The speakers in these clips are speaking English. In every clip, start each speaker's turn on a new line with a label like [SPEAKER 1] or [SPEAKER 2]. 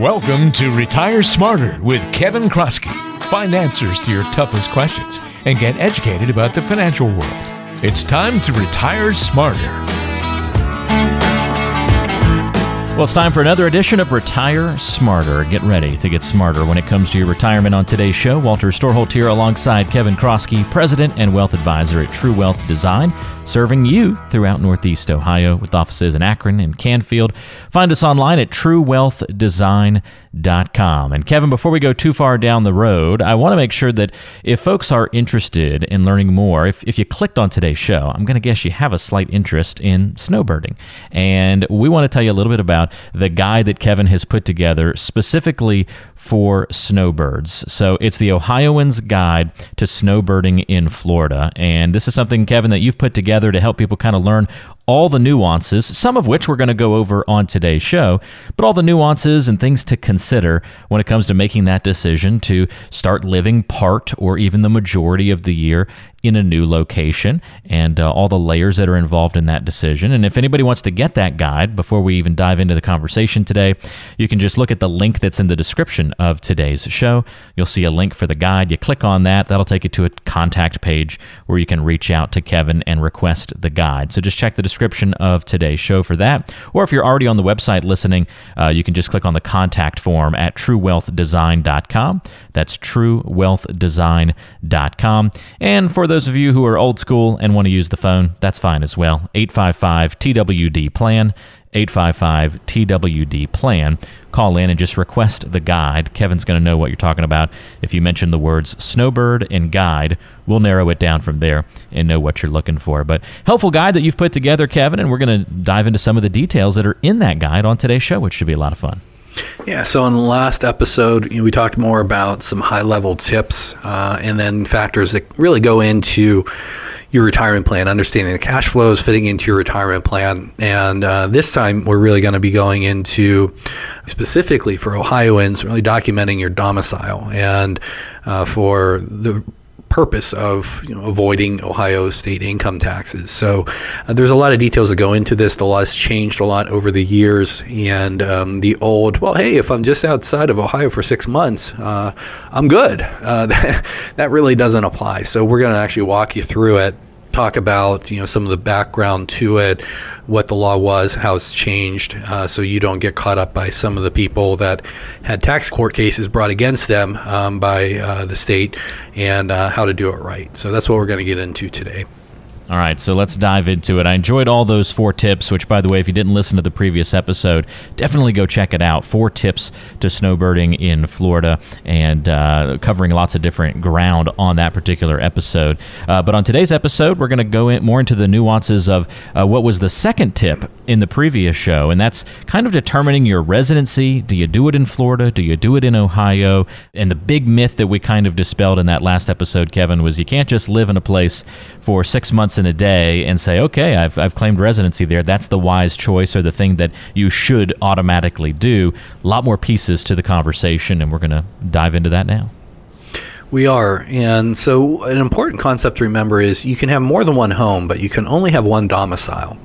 [SPEAKER 1] Welcome to Retire Smarter with Kevin Kroskey. Find answers to your toughest questions and get educated about the financial world. It's time to retire smarter.
[SPEAKER 2] Well, it's time for another edition of Retire Smarter. Get ready to get smarter when it comes to your retirement on today's show. Walter Storholt here alongside Kevin Kroskey, President and Wealth Advisor at True Wealth Design, serving you throughout Northeast Ohio with offices in Akron and Canfield. Find us online at truewealthdesign.com. And Kevin, before we go too far down the road, I want to make sure that if folks are interested in learning more, if, if you clicked on today's show, I'm going to guess you have a slight interest in snowbirding. And we want to tell you a little bit about the guide that Kevin has put together specifically for snowbirds. So it's the Ohioans Guide to Snowbirding in Florida. And this is something, Kevin, that you've put together to help people kind of learn all the nuances, some of which we're going to go over on today's show, but all the nuances and things to consider when it comes to making that decision to start living part or even the majority of the year in a new location and uh, all the layers that are involved in that decision. And if anybody wants to get that guide before we even dive into the conversation today, you can just look at the link that's in the description of today's show. You'll see a link for the guide. You click on that, that'll take you to a contact page where you can reach out to Kevin and request the guide. So just check the description of today's show for that. Or if you're already on the website listening, uh, you can just click on the contact form at truewealthdesign.com. That's truewealthdesign.com. And for those of you who are old school and want to use the phone, that's fine as well. 855 TWD plan. 855 TWD plan. Call in and just request the guide. Kevin's going to know what you're talking about. If you mention the words snowbird and guide, we'll narrow it down from there and know what you're looking for. But helpful guide that you've put together, Kevin, and we're going to dive into some of the details that are in that guide on today's show, which should be a lot of fun.
[SPEAKER 3] Yeah, so in the last episode, you know, we talked more about some high level tips uh, and then factors that really go into your retirement plan, understanding the cash flows fitting into your retirement plan. And uh, this time, we're really going to be going into specifically for Ohioans, really documenting your domicile and uh, for the purpose of you know, avoiding Ohio state income taxes. So uh, there's a lot of details that go into this. The law has changed a lot over the years, and um, the old well, hey, if I'm just outside of Ohio for six months, uh, I'm good. Uh, that, that really doesn't apply. So we're going to actually walk you through it talk about you know some of the background to it, what the law was, how it's changed, uh, so you don't get caught up by some of the people that had tax court cases brought against them um, by uh, the state, and uh, how to do it right. So that's what we're going to get into today.
[SPEAKER 2] All right, so let's dive into it. I enjoyed all those four tips, which, by the way, if you didn't listen to the previous episode, definitely go check it out. Four tips to snowbirding in Florida and uh, covering lots of different ground on that particular episode. Uh, but on today's episode, we're going to go in more into the nuances of uh, what was the second tip in the previous show, and that's kind of determining your residency. Do you do it in Florida? Do you do it in Ohio? And the big myth that we kind of dispelled in that last episode, Kevin, was you can't just live in a place for six months in a day and say, okay, I've, I've claimed residency there. That's the wise choice or the thing that you should automatically do. A lot more pieces to the conversation, and we're going to dive into that now.
[SPEAKER 3] We are. And so, an important concept to remember is you can have more than one home, but you can only have one domicile.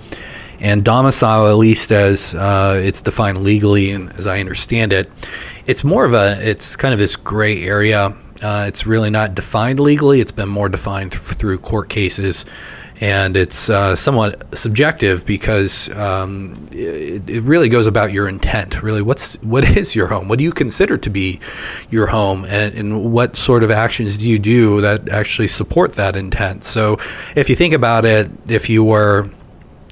[SPEAKER 3] And domicile, at least as uh, it's defined legally and as I understand it, it's more of a, it's kind of this gray area. Uh, it's really not defined legally. It's been more defined th- through court cases and it's uh, somewhat subjective because um, it, it, really goes about your intent. Really, what's what is your home? What do you consider to be your home, and, and what sort of actions do you do that actually support that intent? So, if you think about it, if you were,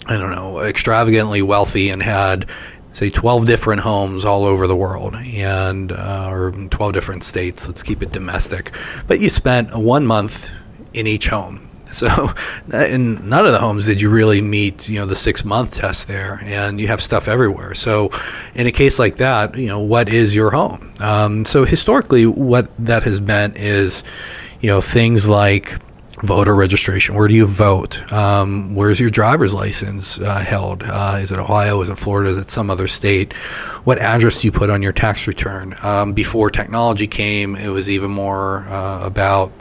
[SPEAKER 3] I don't know, extravagantly wealthy and had say 12 different homes all over the world and uh, or 12 different states let's keep it domestic but you spent one month in each home so, in none of the homes did you really meet, you know, the six month test there, and you have stuff everywhere. So, in a case like that, you know, what is your home? Um, so, historically, what that has meant is, you know, things like voter registration. Where do you vote? Um, where's your driver's license uh, held? Uh, is it Ohio? Is it Florida? Is it some other state? What address do you put on your tax return? Um, before technology came, it was even more uh, about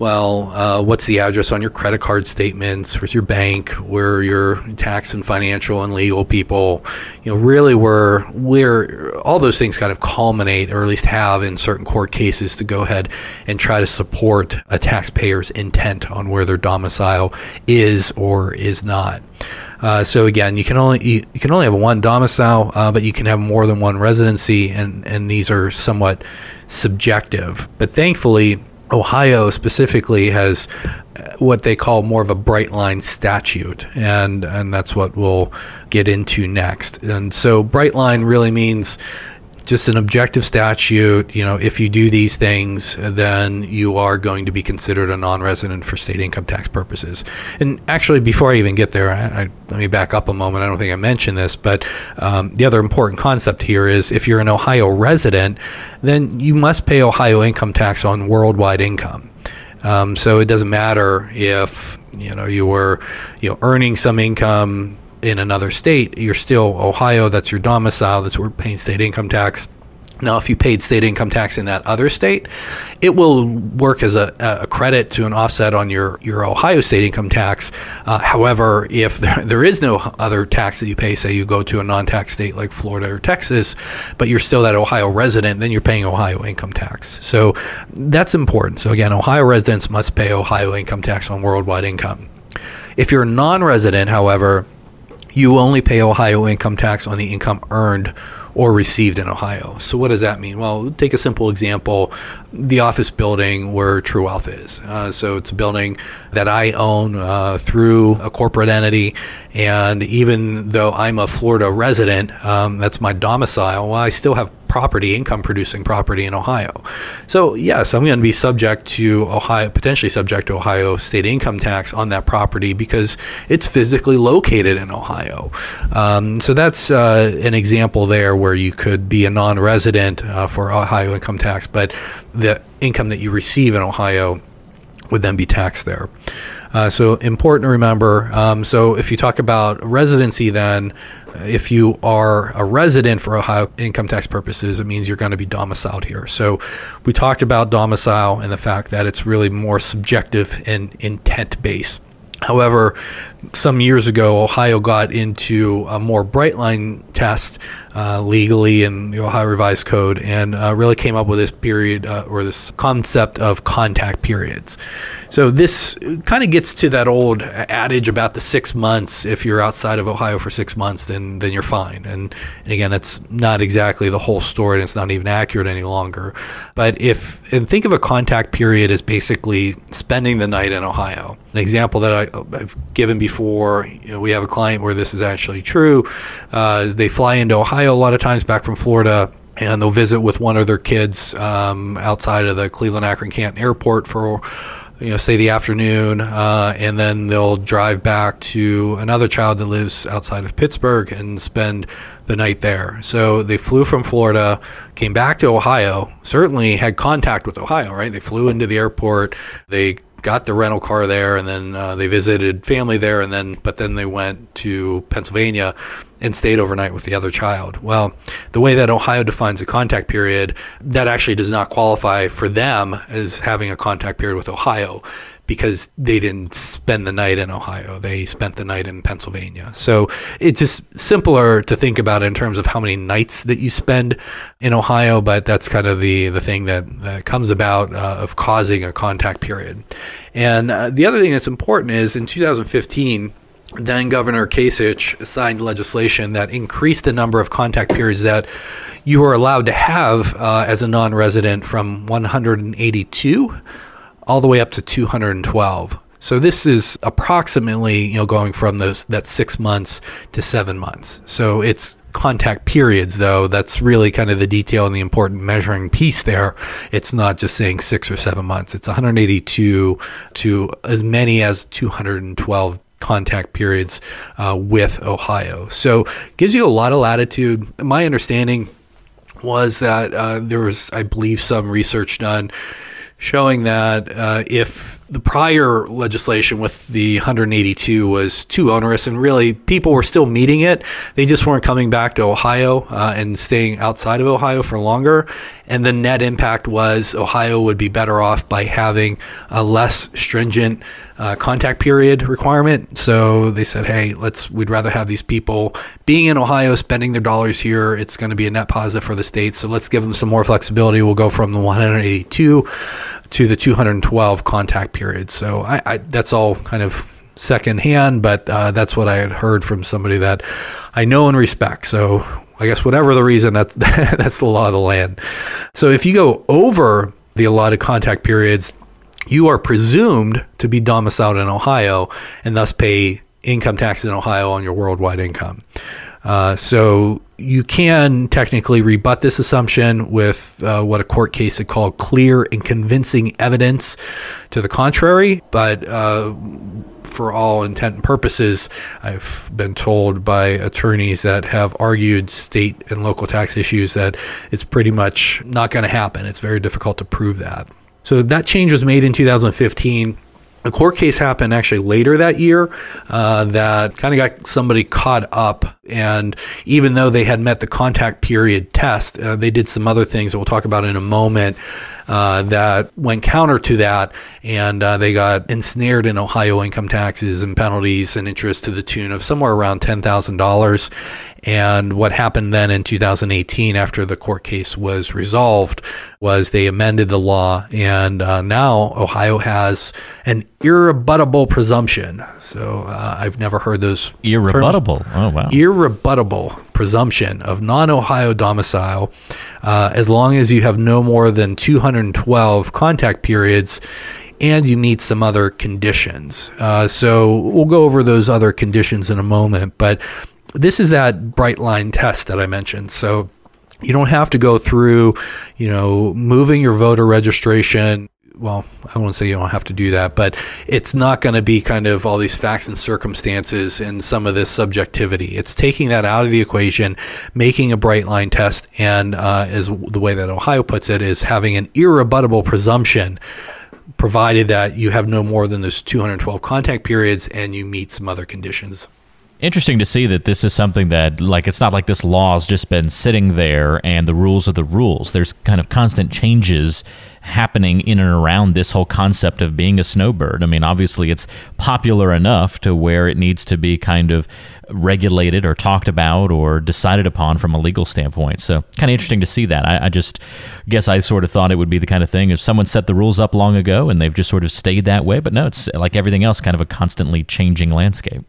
[SPEAKER 3] well, uh, what's the address on your credit card statements? Where's your bank? Where are your tax and financial and legal people? You know, really where where all those things kind of culminate, or at least have in certain court cases, to go ahead and try to support a taxpayer's intent on where their domicile is or is not. Uh, so again, you can only you, you, can only have one domicile, uh, but you can have more than one residency, and and these are somewhat subjective. But thankfully, Ohio specifically has uh, what they call more of a bright line statute, and and that's what we'll get into next. And so bright line really means just an objective statute. You know, if you do these things, then you are going to be considered a non-resident for state income tax purposes. And actually, before I even get there, I, I, let me back up a moment. I don't think I mentioned this, but um, the other important concept here is if you're an Ohio resident, then you must pay Ohio income tax on worldwide income. Um, so it doesn't matter if you know you were you know earning some income in another state, you're still Ohio. That's your domicile. That's where we're paying state income tax. Now, if you paid state income tax in that other state, it will work as a, a credit to an offset on your, your Ohio state income tax. Uh, however, if there, there is no other tax that you pay, say you go to a non tax state like Florida or Texas, but you're still that Ohio resident, then you're paying Ohio income tax. So that's important. So, again, Ohio residents must pay Ohio income tax on worldwide income. If you're a non resident, however, you only pay Ohio income tax on the income earned or received in Ohio. So, what does that mean? Well, take a simple example the office building where True Wealth is. Uh, so, it's a building that I own uh, through a corporate entity. And even though I'm a Florida resident, um, that's my domicile, well, I still have property, income producing property in Ohio. So, yes, I'm going to be subject to Ohio, potentially subject to Ohio state income tax on that property because it's physically located in Ohio. Um, so, that's uh, an example there where you could be a non resident uh, for Ohio income tax, but the income that you receive in Ohio would then be taxed there. Uh, so important to remember. Um, so if you talk about residency, then if you are a resident for Ohio income tax purposes, it means you're going to be domiciled here. So we talked about domicile and the fact that it's really more subjective and intent based. However, some years ago, Ohio got into a more bright line test uh, legally in the Ohio Revised Code and uh, really came up with this period uh, or this concept of contact periods. So this kind of gets to that old adage about the six months. If you're outside of Ohio for six months, then then you're fine. And, and again, that's not exactly the whole story, and it's not even accurate any longer. But if and think of a contact period as basically spending the night in Ohio. An example that I, have given before, you know, we have a client where this is actually true. Uh, they fly into Ohio a lot of times back from Florida and they'll visit with one of their kids um, outside of the Cleveland Akron Canton Airport for you know, say the afternoon, uh, and then they'll drive back to another child that lives outside of Pittsburgh and spend the night there. So they flew from Florida, came back to Ohio, certainly had contact with Ohio, right? They flew into the airport, they got the rental car there, and then uh, they visited family there, and then but then they went to Pennsylvania and stayed overnight with the other child. Well, the way that Ohio defines a contact period, that actually does not qualify for them as having a contact period with Ohio because they didn't spend the night in Ohio. They spent the night in Pennsylvania. So it's just simpler to think about in terms of how many nights that you spend in Ohio, but that's kind of the, the thing that, comes about uh, of causing a contact period. And uh, the other thing that's important is in 2015, then Governor Kasich signed legislation that increased the number of contact periods that you are allowed to have uh, as a non resident from 182 all the way up to 212. So this is approximately, you know, going from those that 6 months to 7 months. So it's contact periods though. That's really kind of the detail and the important measuring piece there. It's not just saying 6 or 7 months. It's 182 to as many as 212 contact periods uh, with Ohio. So gives you a lot of latitude. My understanding was that uh, there was, I believe, some research done showing that uh, if the prior legislation with the 182 was too onerous, and really people were still meeting it. They just weren't coming back to Ohio uh, and staying outside of Ohio for longer. And the net impact was Ohio would be better off by having a less stringent uh, contact period requirement. So they said, hey, let's we'd rather have these people being in Ohio, spending their dollars here. It's going to be a net positive for the state. So let's give them some more flexibility. We'll go from the 182 to the 212 contact period. So I, I, that's all kind of secondhand, but uh, that's what I had heard from somebody that I know and respect. So I guess whatever the reason, that's that's the law of the land. So if you go over the allotted contact periods, you are presumed to be domiciled in Ohio and thus pay income tax in Ohio on your worldwide income. Uh, so you can technically rebut this assumption with uh, what a court case had called clear and convincing evidence to the contrary, but uh, for all intent and purposes, I've been told by attorneys that have argued state and local tax issues that it's pretty much not going to happen. It's very difficult to prove that. So that change was made in 2015 a court case happened actually later that year uh, that kind of got somebody caught up. And even though they had met the contact period test, uh, they did some other things that we'll talk about in a moment uh, that went counter to that. And uh, they got ensnared in Ohio income taxes and penalties and interest to the tune of somewhere around $10,000. And what happened then in 2018 after the court case was resolved was they amended the law, and uh, now Ohio has an irrebuttable presumption. So uh, I've never heard those
[SPEAKER 2] irrebuttable. Terms. Oh wow!
[SPEAKER 3] Irrebuttable presumption of non-Ohio domicile, uh, as long as you have no more than 212 contact periods and you meet some other conditions. Uh, so we'll go over those other conditions in a moment, but this is that bright line test that I mentioned. So you don't have to go through, you know, moving your voter registration. Well, I won't say you don't have to do that, but it's not going to be kind of all these facts and circumstances and some of this subjectivity. It's taking that out of the equation, making a bright line test, and uh, as the way that Ohio puts it, is having an irrebuttable presumption provided that you have no more than those 212 contact periods and you meet some other conditions.
[SPEAKER 2] Interesting to see that this is something that like it's not like this law's just been sitting there and the rules are the rules. There's kind of constant changes happening in and around this whole concept of being a snowbird. I mean obviously it's popular enough to where it needs to be kind of regulated or talked about or decided upon from a legal standpoint. So kind of interesting to see that. I, I just guess i sort of thought it would be the kind of thing if someone set the rules up long ago and they've just sort of stayed that way but no it's like everything else kind of a constantly changing landscape.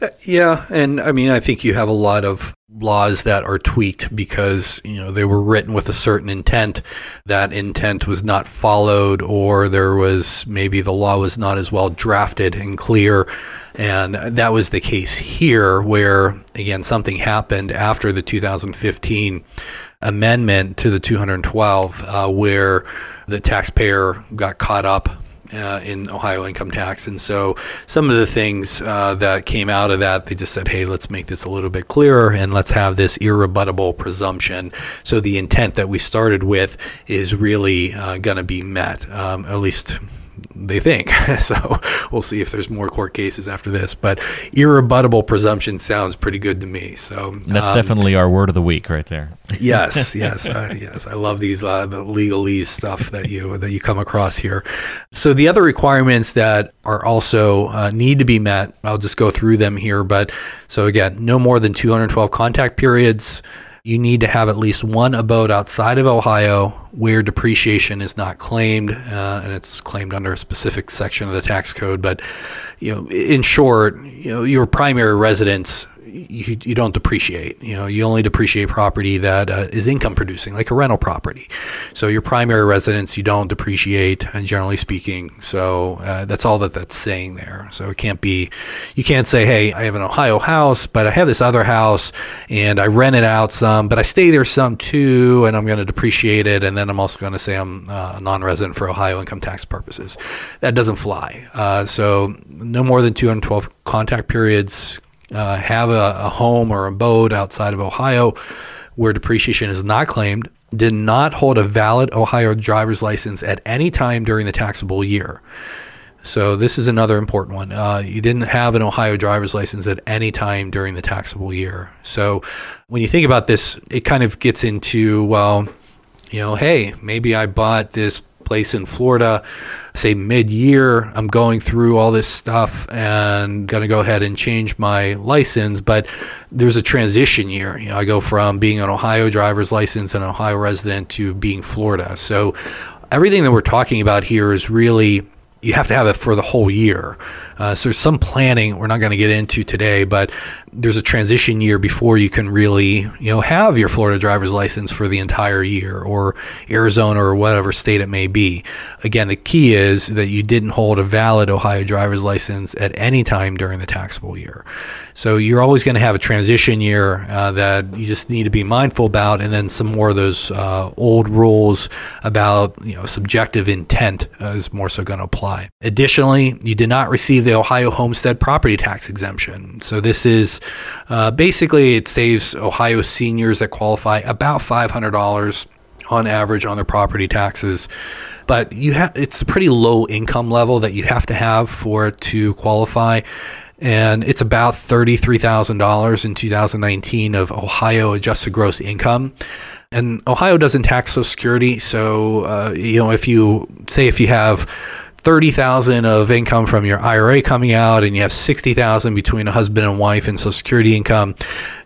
[SPEAKER 3] Uh, yeah, and I mean, I think you have a lot of laws that are tweaked because you know they were written with a certain intent. That intent was not followed, or there was maybe the law was not as well drafted and clear. And that was the case here, where again something happened after the 2015 amendment to the 212, uh, where the taxpayer got caught up uh, in Ohio income tax. And so some of the things uh, that came out of that, they just said, hey, let's make this a little bit clearer and let's have this irrebuttable presumption. So the intent that we started with is really uh, going to be met, um, at least they think. so we'll see if there's more court cases after this. But irrebuttable presumption sounds pretty good to me. So
[SPEAKER 2] that's um, definitely our word of the week right there.
[SPEAKER 3] yes, yes, uh, yes. I love these uh, the legalese stuff that you that you come across here. So the other requirements that are also uh, need to be met, I'll just go through them here. But so again, no more than 212 contact periods you need to have at least one abode outside of Ohio where depreciation is not claimed, uh, and it's claimed under a specific section of the tax code. But you know, in short, you know, your primary residence you, you don't depreciate. You know, you only depreciate property that uh, is income producing, like a rental property. So your primary residence, you don't depreciate, and generally speaking. So uh, that's all that that's saying there. So it can't be, you can't say, hey, I have an Ohio house, but I have this other house, and I rent it out some, but I stay there some too, and I'm going to depreciate it, and then I'm also going to say I'm uh, a non-resident for Ohio income tax purposes. That doesn't fly. Uh, so no more than 212 contact periods uh, have a, a home or a boat outside of Ohio where depreciation is not claimed, did not hold a valid Ohio driver's license at any time during the taxable year. So this is another important one. Uh, you didn't have an Ohio driver's license at any time during the taxable year. So when you think about this, it kind of gets into well, you know, hey, maybe I bought this place in Florida, say mid year, I'm going through all this stuff and going to go ahead and change my license. But there's a transition year. You know, I go from being an Ohio driver's license and Ohio resident to being Florida. So everything that we're talking about here is really you have to have it for the whole year. Uh, so there's some planning we're not going to get into today, but there's a transition year before you can really, you know, have your Florida driver's license for the entire year, or Arizona or whatever state it may be. Again, the key is that you didn't hold a valid Ohio driver's license at any time during the taxable year. So you're always going to have a transition year uh, that you just need to be mindful about, and then some more of those uh, old rules about you know subjective intent uh, is more so going to apply. Additionally, you did not receive the Ohio homestead property tax exemption. So this is uh, basically it saves Ohio seniors that qualify about five hundred dollars on average on their property taxes but you have it's a pretty low income level that you have to have for it to qualify and it's about $33,000 in 2019 of Ohio adjusted gross income. And Ohio doesn't tax Social Security, so uh, you know if you say if you have thirty thousand of income from your IRA coming out, and you have sixty thousand between a husband and wife and Social Security income,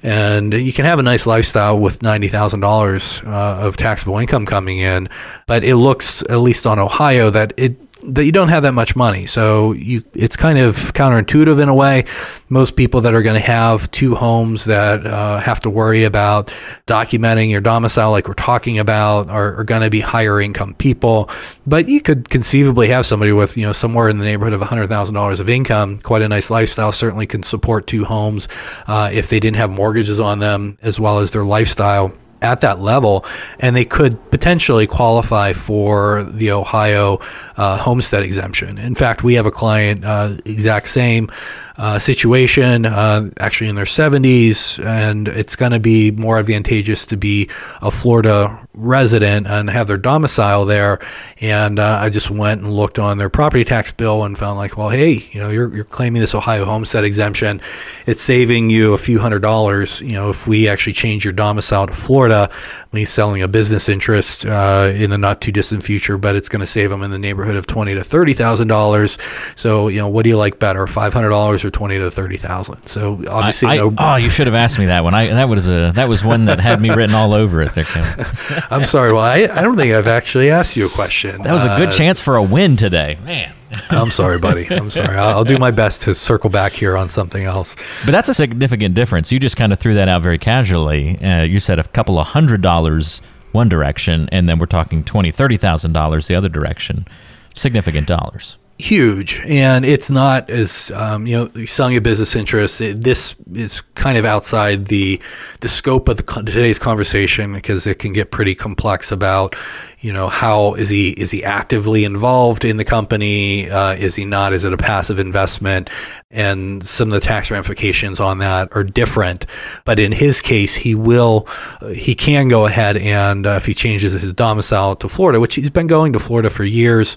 [SPEAKER 3] and you can have a nice lifestyle with ninety thousand uh, dollars of taxable income coming in. But it looks, at least on Ohio, that it that you don't have that much money. So you it's kind of counterintuitive in a way. Most people that are going to have two homes that uh, have to worry about documenting your domicile, like we're talking about, are, are going to be higher income people. But you could conceivably have somebody with you know somewhere in the neighborhood of hundred thousand dollars of income, quite a nice lifestyle. Certainly can support two homes uh, if they didn't have mortgages on them, as well as their lifestyle at that level, and they could potentially qualify for the Ohio uh, homestead exemption. In fact, we have a client, uh, exact same uh, situation, uh, actually in their 70s, and it's going to be more advantageous to be a Florida resident and have their domicile there. And uh, I just went and looked on their property tax bill and found like, well, hey, you know, you're, you're claiming this Ohio homestead exemption. It's saving you a few hundred dollars. You know, if we actually change your domicile to Florida, he's selling a business interest uh, in the not too distant future, but it's going to save him in the neighborhood of twenty to thirty thousand dollars. So, you know, what do you like better, five hundred dollars or twenty to thirty thousand? So, obviously,
[SPEAKER 2] I, I,
[SPEAKER 3] no.
[SPEAKER 2] oh, you should have asked me that one. I that was a that was one that had me written all over it. There, Kevin.
[SPEAKER 3] I'm sorry. Well, I, I don't think I've actually asked you a question.
[SPEAKER 2] That was a good
[SPEAKER 3] Uh,
[SPEAKER 2] chance for a win today, man.
[SPEAKER 3] I'm sorry, buddy. I'm sorry. I'll, do my best to circle back here on something else.
[SPEAKER 2] But that's a significant difference. You just kind of threw that out very casually. Uh, you said a couple of hundred dollars one direction, and then we're talking twenty, thirty thousand dollars the other direction. Significant dollars.
[SPEAKER 3] Huge and it's not as um, you know selling a business interest it, this is kind of outside the the scope of the today's conversation because it can get pretty complex about you know how is he is he actively involved in the company? Uh, is he not? Is it a passive investment? And some of the tax ramifications on that are different. But in his case he will he can go ahead and uh, if he changes his domicile to Florida which he's been going to Florida for years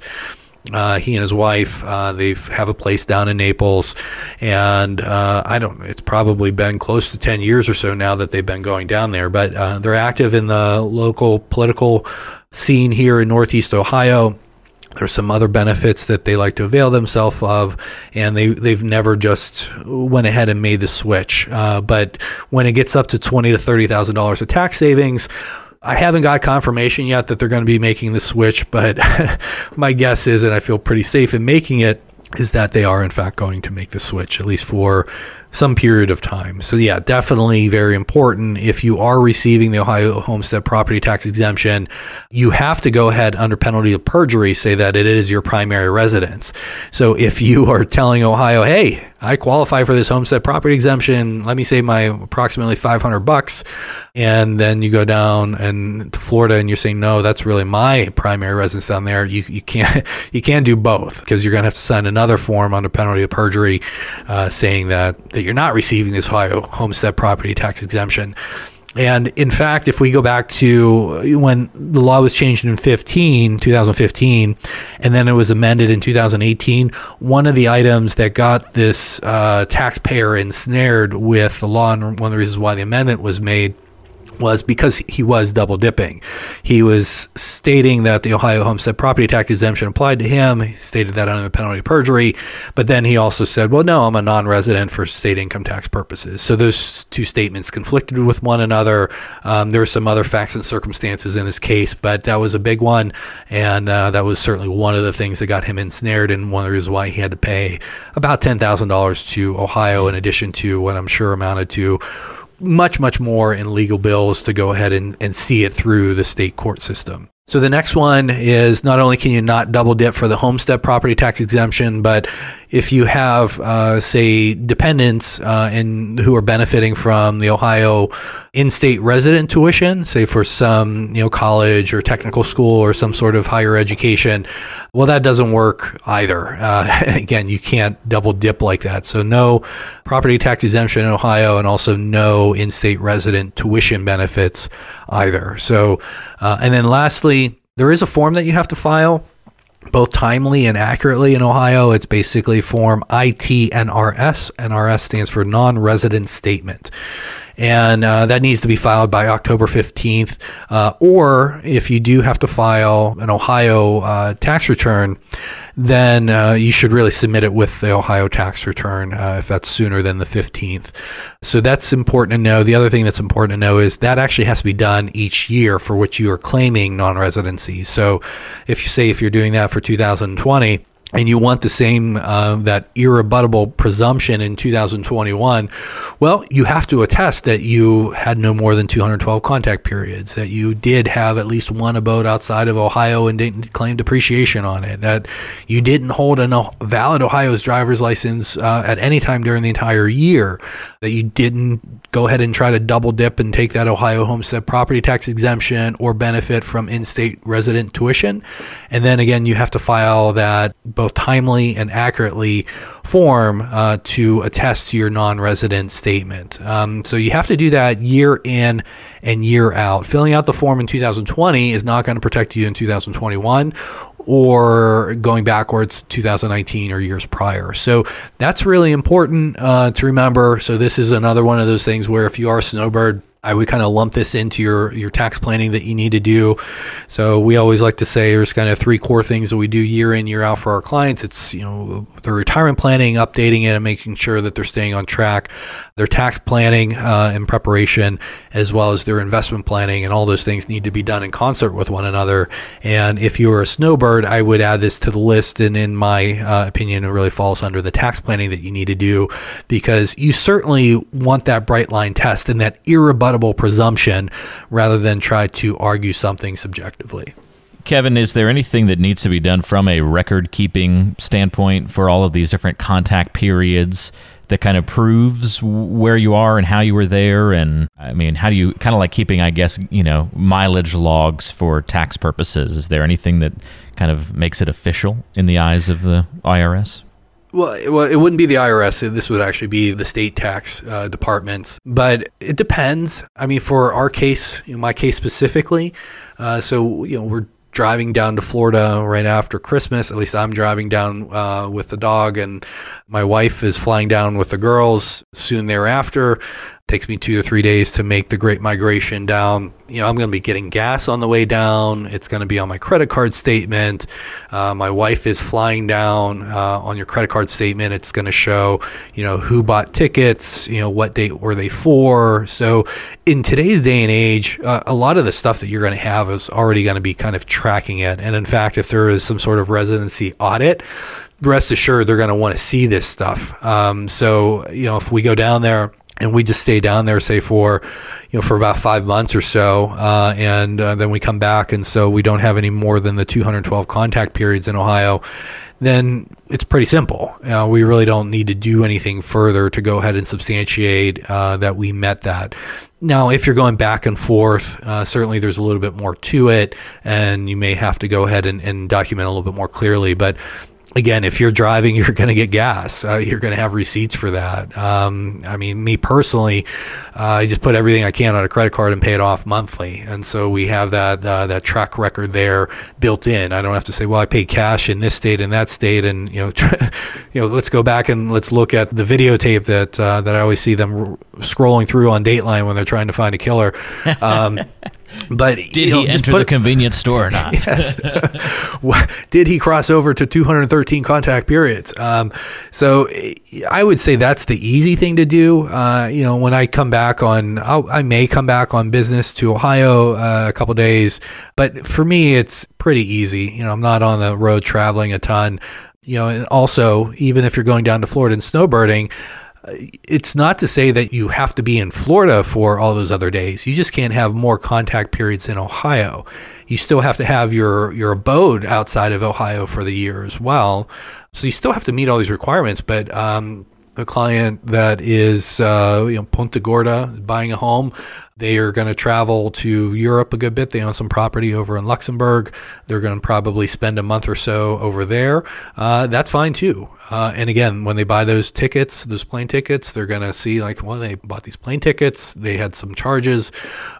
[SPEAKER 3] uh, he and his wife, uh, they have a place down in Naples, and uh, I don't. It's probably been close to ten years or so now that they've been going down there. But uh, they're active in the local political scene here in Northeast Ohio. There's some other benefits that they like to avail themselves of, and they they've never just went ahead and made the switch. Uh, but when it gets up to twenty to thirty thousand dollars of tax savings. I haven't got confirmation yet that they're going to be making the switch, but my guess is, and I feel pretty safe in making it, is that they are in fact going to make the switch, at least for some period of time. So, yeah, definitely very important. If you are receiving the Ohio homestead property tax exemption, you have to go ahead under penalty of perjury say that it is your primary residence. So, if you are telling Ohio, hey, I qualify for this homestead property exemption, let me save my approximately 500 bucks, and then you go down and to Florida and you're saying, no, that's really my primary residence down there, you, you can't you can't do both because you're going to have to sign another form under penalty of perjury uh, saying that that you're not receiving this Ohio homestead property tax exemption. And in fact, if we go back to when the law was changed in 15, 2015, and then it was amended in 2018, one of the items that got this uh, taxpayer ensnared with the law, and one of the reasons why the amendment was made was because he was double dipping. He was stating that the Ohio homestead property tax exemption applied to him. He stated that under the penalty of perjury, but then he also said, "Well, no, I'm a non-resident for state income tax purposes." So those two statements conflicted with one another. Um, there were some other facts and circumstances in his case, but that was a big one, and uh, that was certainly one of the things that got him ensnared, and one of the reasons why he had to pay about ten thousand dollars to Ohio, in addition to what I'm sure amounted to much, much more in legal bills to go ahead and, and see it through the state court system. So the next one is not only can you not double dip for the homestead property tax exemption, but if you have, uh, say, dependents uh, and who are benefiting from the Ohio in-state resident tuition, say for some you know college or technical school or some sort of higher education, well, that doesn't work either. Uh, again, you can't double dip like that. So no property tax exemption in Ohio, and also no in-state resident tuition benefits either. So, uh, and then lastly, there is a form that you have to file both timely and accurately in Ohio. It's basically Form ITNRS. NRS stands for Non Resident Statement. And uh, that needs to be filed by October 15th. Uh, or if you do have to file an Ohio uh, tax return, then uh, you should really submit it with the Ohio tax return uh, if that's sooner than the 15th. So that's important to know. The other thing that's important to know is that actually has to be done each year for which you are claiming non residency. So if you say if you're doing that for 2020, and you want the same uh, that irrebuttable presumption in 2021 well you have to attest that you had no more than 212 contact periods that you did have at least one abode outside of ohio and didn't claim depreciation on it that you didn't hold a valid ohio's driver's license uh, at any time during the entire year that you didn't go ahead and try to double dip and take that ohio homestead property tax exemption or benefit from in-state resident tuition. And then again you have to file that both timely and accurately form uh, to attest to your non-resident statement. Um, so you have to do that year in and year out. Filling out the form in 2020 is not going to protect you in 2021 or going backwards 2019 or years prior. So that's really important uh, to remember. So this is another one of those things where if you are a snowbird I would kind of lump this into your your tax planning that you need to do. So we always like to say there's kind of three core things that we do year in year out for our clients. It's you know the retirement planning, updating it, and making sure that they're staying on track. Their tax planning uh, and preparation, as well as their investment planning, and all those things need to be done in concert with one another. And if you are a snowbird, I would add this to the list. And in my uh, opinion, it really falls under the tax planning that you need to do because you certainly want that bright line test and that irrebuttable presumption rather than try to argue something subjectively.
[SPEAKER 2] Kevin, is there anything that needs to be done from a record keeping standpoint for all of these different contact periods that kind of proves where you are and how you were there? And I mean, how do you kind of like keeping, I guess, you know, mileage logs for tax purposes? Is there anything that kind of makes it official in the eyes of the IRS?
[SPEAKER 3] Well, well, it wouldn't be the IRS. This would actually be the state tax uh, departments. But it depends. I mean, for our case, you know, my case specifically, uh, so you know, we're driving down to Florida right after Christmas. At least I'm driving down uh, with the dog, and my wife is flying down with the girls soon thereafter takes me two or three days to make the great migration down. You know, I'm going to be getting gas on the way down. It's going to be on my credit card statement. Uh, my wife is flying down uh, on your credit card statement. It's going to show, you know, who bought tickets, you know, what date were they for. So in today's day and age, uh, a lot of the stuff that you're going to have is already going to be kind of tracking it. And in fact, if there is some sort of residency audit, rest assured they're going to want to see this stuff. Um, so, you know, if we go down there, and we just stay down there, say for, you know, for about five months or so, uh, and uh, then we come back, and so we don't have any more than the 212 contact periods in Ohio. Then it's pretty simple. Uh, we really don't need to do anything further to go ahead and substantiate uh, that we met that. Now, if you're going back and forth, uh, certainly there's a little bit more to it, and you may have to go ahead and, and document a little bit more clearly. But again, if you're driving, you're going to get gas. Uh, you're going to have receipts for that. Um, I mean, me personally, uh, I just put everything I can on a credit card and pay it off monthly, and so we have that uh, that track record there built in. I don't have to say, well, I paid cash in this state and that state, and you know, try, you know, let's go back and let's look at the videotape that uh, that I always see them r- scrolling through on Dateline when they're trying to find a killer. Um, but
[SPEAKER 2] did know, he enter the convenience store or not?
[SPEAKER 3] yes. did he cross over to 213 contact periods? Um, so I would say that's the easy thing to do. Uh, you know, when I come back on, I'll, i may come back on business to Ohio uh, a couple days, but for me, it's pretty easy. You know, I'm not on the road traveling a ton. You know, and also even if you're going down to Florida and snowbirding it's not to say that you have to be in Florida for all those other days. You just can't have more contact periods in Ohio. You still have to have your your abode outside of Ohio for the year as well. So you still have to meet all these requirements. But um, a client that is uh, you know Punta Gorda buying a home, they are going to travel to Europe a good bit. They own some property over in Luxembourg. They're going to probably spend a month or so over there. Uh, that's fine too. Uh, and again, when they buy those tickets, those plane tickets, they're going to see like, well, they bought these plane tickets. They had some charges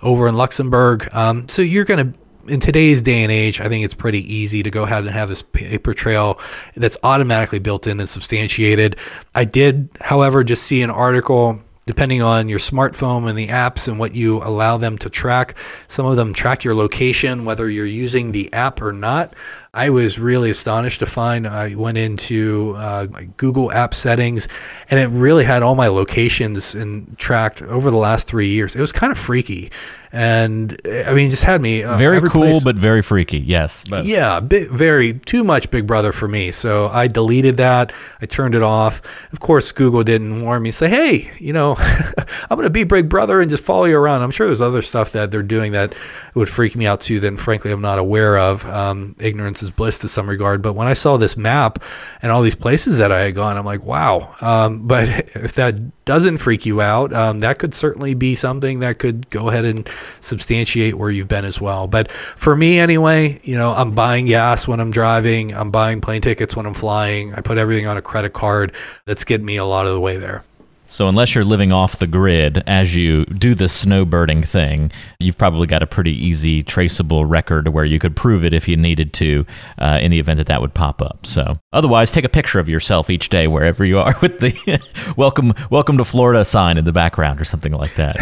[SPEAKER 3] over in Luxembourg. Um, so you're going to in today's day and age, I think it's pretty easy to go ahead and have this paper trail that's automatically built in and substantiated. I did, however, just see an article depending on your smartphone and the apps and what you allow them to track. Some of them track your location, whether you're using the app or not. I was really astonished to find I went into uh, Google app settings and it really had all my locations and tracked over the last three years. It was kind of freaky and I mean, just had me
[SPEAKER 2] uh, very cool, place. but very freaky. Yes, but.
[SPEAKER 3] yeah, very too much Big Brother for me. So I deleted that. I turned it off. Of course, Google didn't warn me. Say, hey, you know, I'm going to be Big Brother and just follow you around. I'm sure there's other stuff that they're doing that would freak me out too. That frankly I'm not aware of. Um, ignorance is bliss to some regard. But when I saw this map and all these places that I had gone, I'm like, wow. Um, but if that doesn't freak you out, um, that could certainly be something that could go ahead and substantiate where you've been as well. But for me, anyway, you know, I'm buying gas when I'm driving, I'm buying plane tickets when I'm flying. I put everything on a credit card. That's getting me a lot of the way there.
[SPEAKER 2] So, unless you're living off the grid as you do the snowbirding thing, you've probably got a pretty easy, traceable record where you could prove it if you needed to uh, in the event that that would pop up. So, otherwise, take a picture of yourself each day wherever you are with the welcome, welcome to Florida sign in the background or something like that.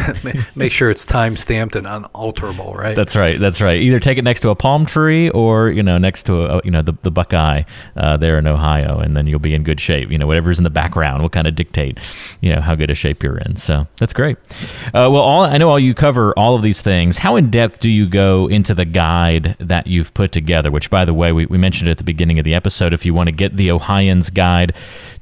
[SPEAKER 3] Make sure it's time stamped and unalterable, right?
[SPEAKER 2] That's right. That's right. Either take it next to a palm tree or, you know, next to a, you know, the, the Buckeye uh, there in Ohio, and then you'll be in good shape. You know, whatever's in the background will kind of dictate, you know, know how good a shape you're in. So that's great. Uh, well, all, I know all you cover all of these things. How in depth do you go into the guide that you've put together? Which, by the way, we, we mentioned at the beginning of the episode. If you want to get the Ohioans guide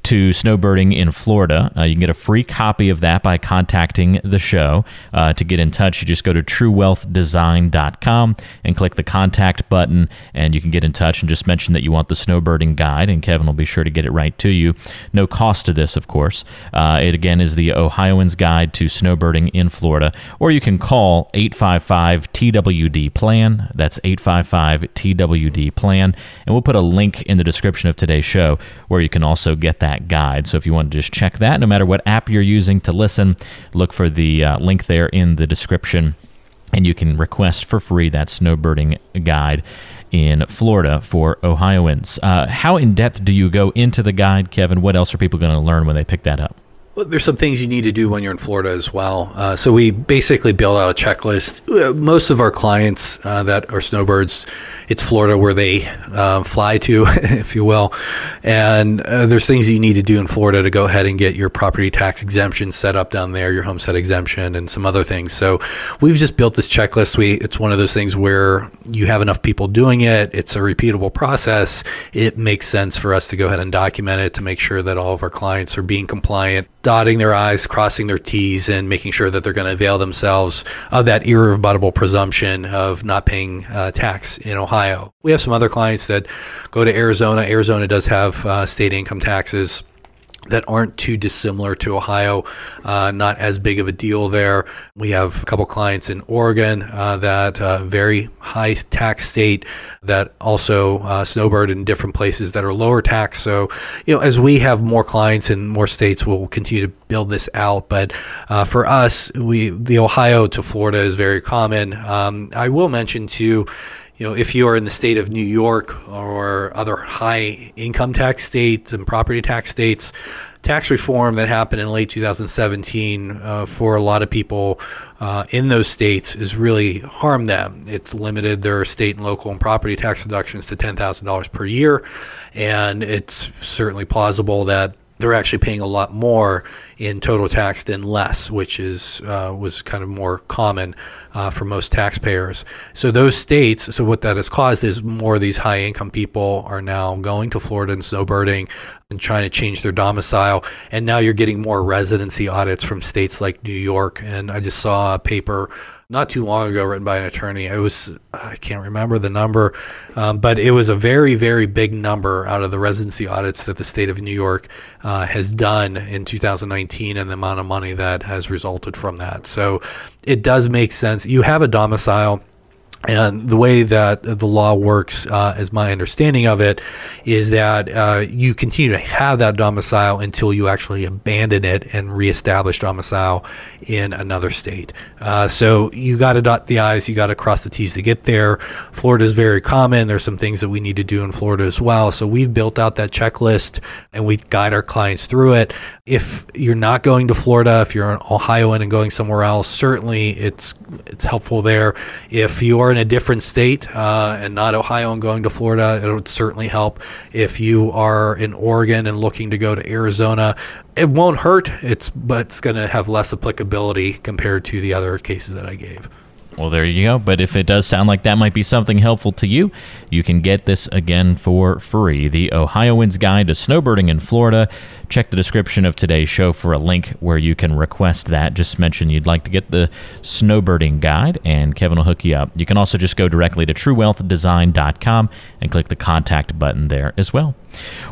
[SPEAKER 2] to snowbirding in Florida. Uh, you can get a free copy of that by contacting the show. Uh, to get in touch, you just go to truewealthdesign.com and click the contact button, and you can get in touch and just mention that you want the snowbirding guide, and Kevin will be sure to get it right to you. No cost to this, of course. Uh, it again is the Ohioan's Guide to Snowbirding in Florida, or you can call 855 TWD Plan. That's 855 TWD Plan, and we'll put a link in the description of today's show where you can also get that that guide. So if you want to just check that, no matter what app you're using to listen, look for the uh, link there in the description. And you can request for free that snowbirding guide in Florida for Ohioans. Uh, how in depth do you go into the guide, Kevin? What else are people going to learn when they pick that up?
[SPEAKER 3] There's some things you need to do when you're in Florida as well. Uh, so we basically build out a checklist. Uh, most of our clients uh, that are snowbirds it's Florida where they uh, fly to, if you will. And uh, there's things you need to do in Florida to go ahead and get your property tax exemption set up down there, your homestead exemption, and some other things. So we've just built this checklist. We it's one of those things where you have enough people doing it. It's a repeatable process. It makes sense for us to go ahead and document it to make sure that all of our clients are being compliant, dotting their I's, crossing their T's, and making sure that they're going to avail themselves of that irrebuttable presumption of not paying uh, tax in Ohio. We have some other clients that go to Arizona. Arizona does have uh, state income taxes. That aren't too dissimilar to Ohio. Uh, not as big of a deal there. We have a couple clients in Oregon uh, that uh, very high tax state that also uh, snowbird in different places that are lower tax. So, you know, as we have more clients in more states, we'll continue to build this out. But uh, for us, we the Ohio to Florida is very common. Um, I will mention too you know, if you are in the state of New York or other high income tax states and property tax states, tax reform that happened in late 2017 uh, for a lot of people uh, in those states has really harmed them. It's limited their state and local and property tax deductions to $10,000 per year, and it's certainly plausible that they're actually paying a lot more in total tax than less, which is uh, was kind of more common uh, for most taxpayers. So those states, so what that has caused is more of these high income people are now going to Florida and snowbirding and trying to change their domicile. And now you're getting more residency audits from states like New York. And I just saw a paper not too long ago written by an attorney. It was I can't remember the number, um, but it was a very very big number out of the residency audits that the state of New York uh, has done in 2019 and the amount of money that has resulted from that. So it does make sense. You have a domicile and the way that the law works, uh, as my understanding of it, is that uh, you continue to have that domicile until you actually abandon it and reestablish domicile in another state. Uh, so you got to dot the I's, you got to cross the T's to get there. Florida is very common. There's some things that we need to do in Florida as well. So we've built out that checklist and we guide our clients through it. If you're not going to Florida, if you're an Ohioan and going somewhere else, certainly it's it's helpful there. If you are in a different state uh, and not Ohio and going to Florida, it would certainly help. If you are in Oregon and looking to go to Arizona, it won't hurt. It's but it's going to have less applicability compared to the other cases that I gave.
[SPEAKER 2] Well, there you go. But if it does sound like that might be something helpful to you, you can get this again for free the Ohioan's Guide to Snowbirding in Florida. Check the description of today's show for a link where you can request that. Just mention you'd like to get the snowbirding guide, and Kevin will hook you up. You can also just go directly to truewealthdesign.com and click the contact button there as well.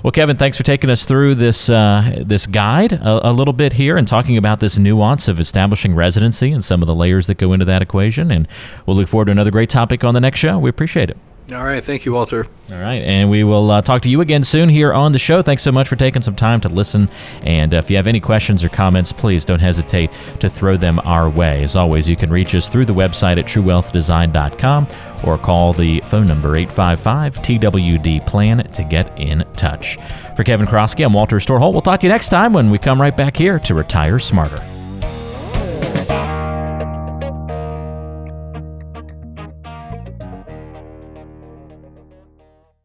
[SPEAKER 2] Well, Kevin, thanks for taking us through this uh, this guide a, a, little bit here and talking about this nuance of establishing residency and some of the layers that go into that equation. And we'll look forward to another great topic on the next show. We appreciate it.
[SPEAKER 3] All right. Thank you, Walter.
[SPEAKER 2] All right. And we will uh, talk to you again soon here on the show. Thanks so much for taking some time to listen. And uh, if you have any questions or comments, please don't hesitate to throw them our way. As always, you can reach us through the website at truewealthdesign.com or call the phone number 855 TWD plan to get in touch. For Kevin Kroskey, I'm Walter Storholt. We'll talk to you next time when we come right back here to Retire Smarter.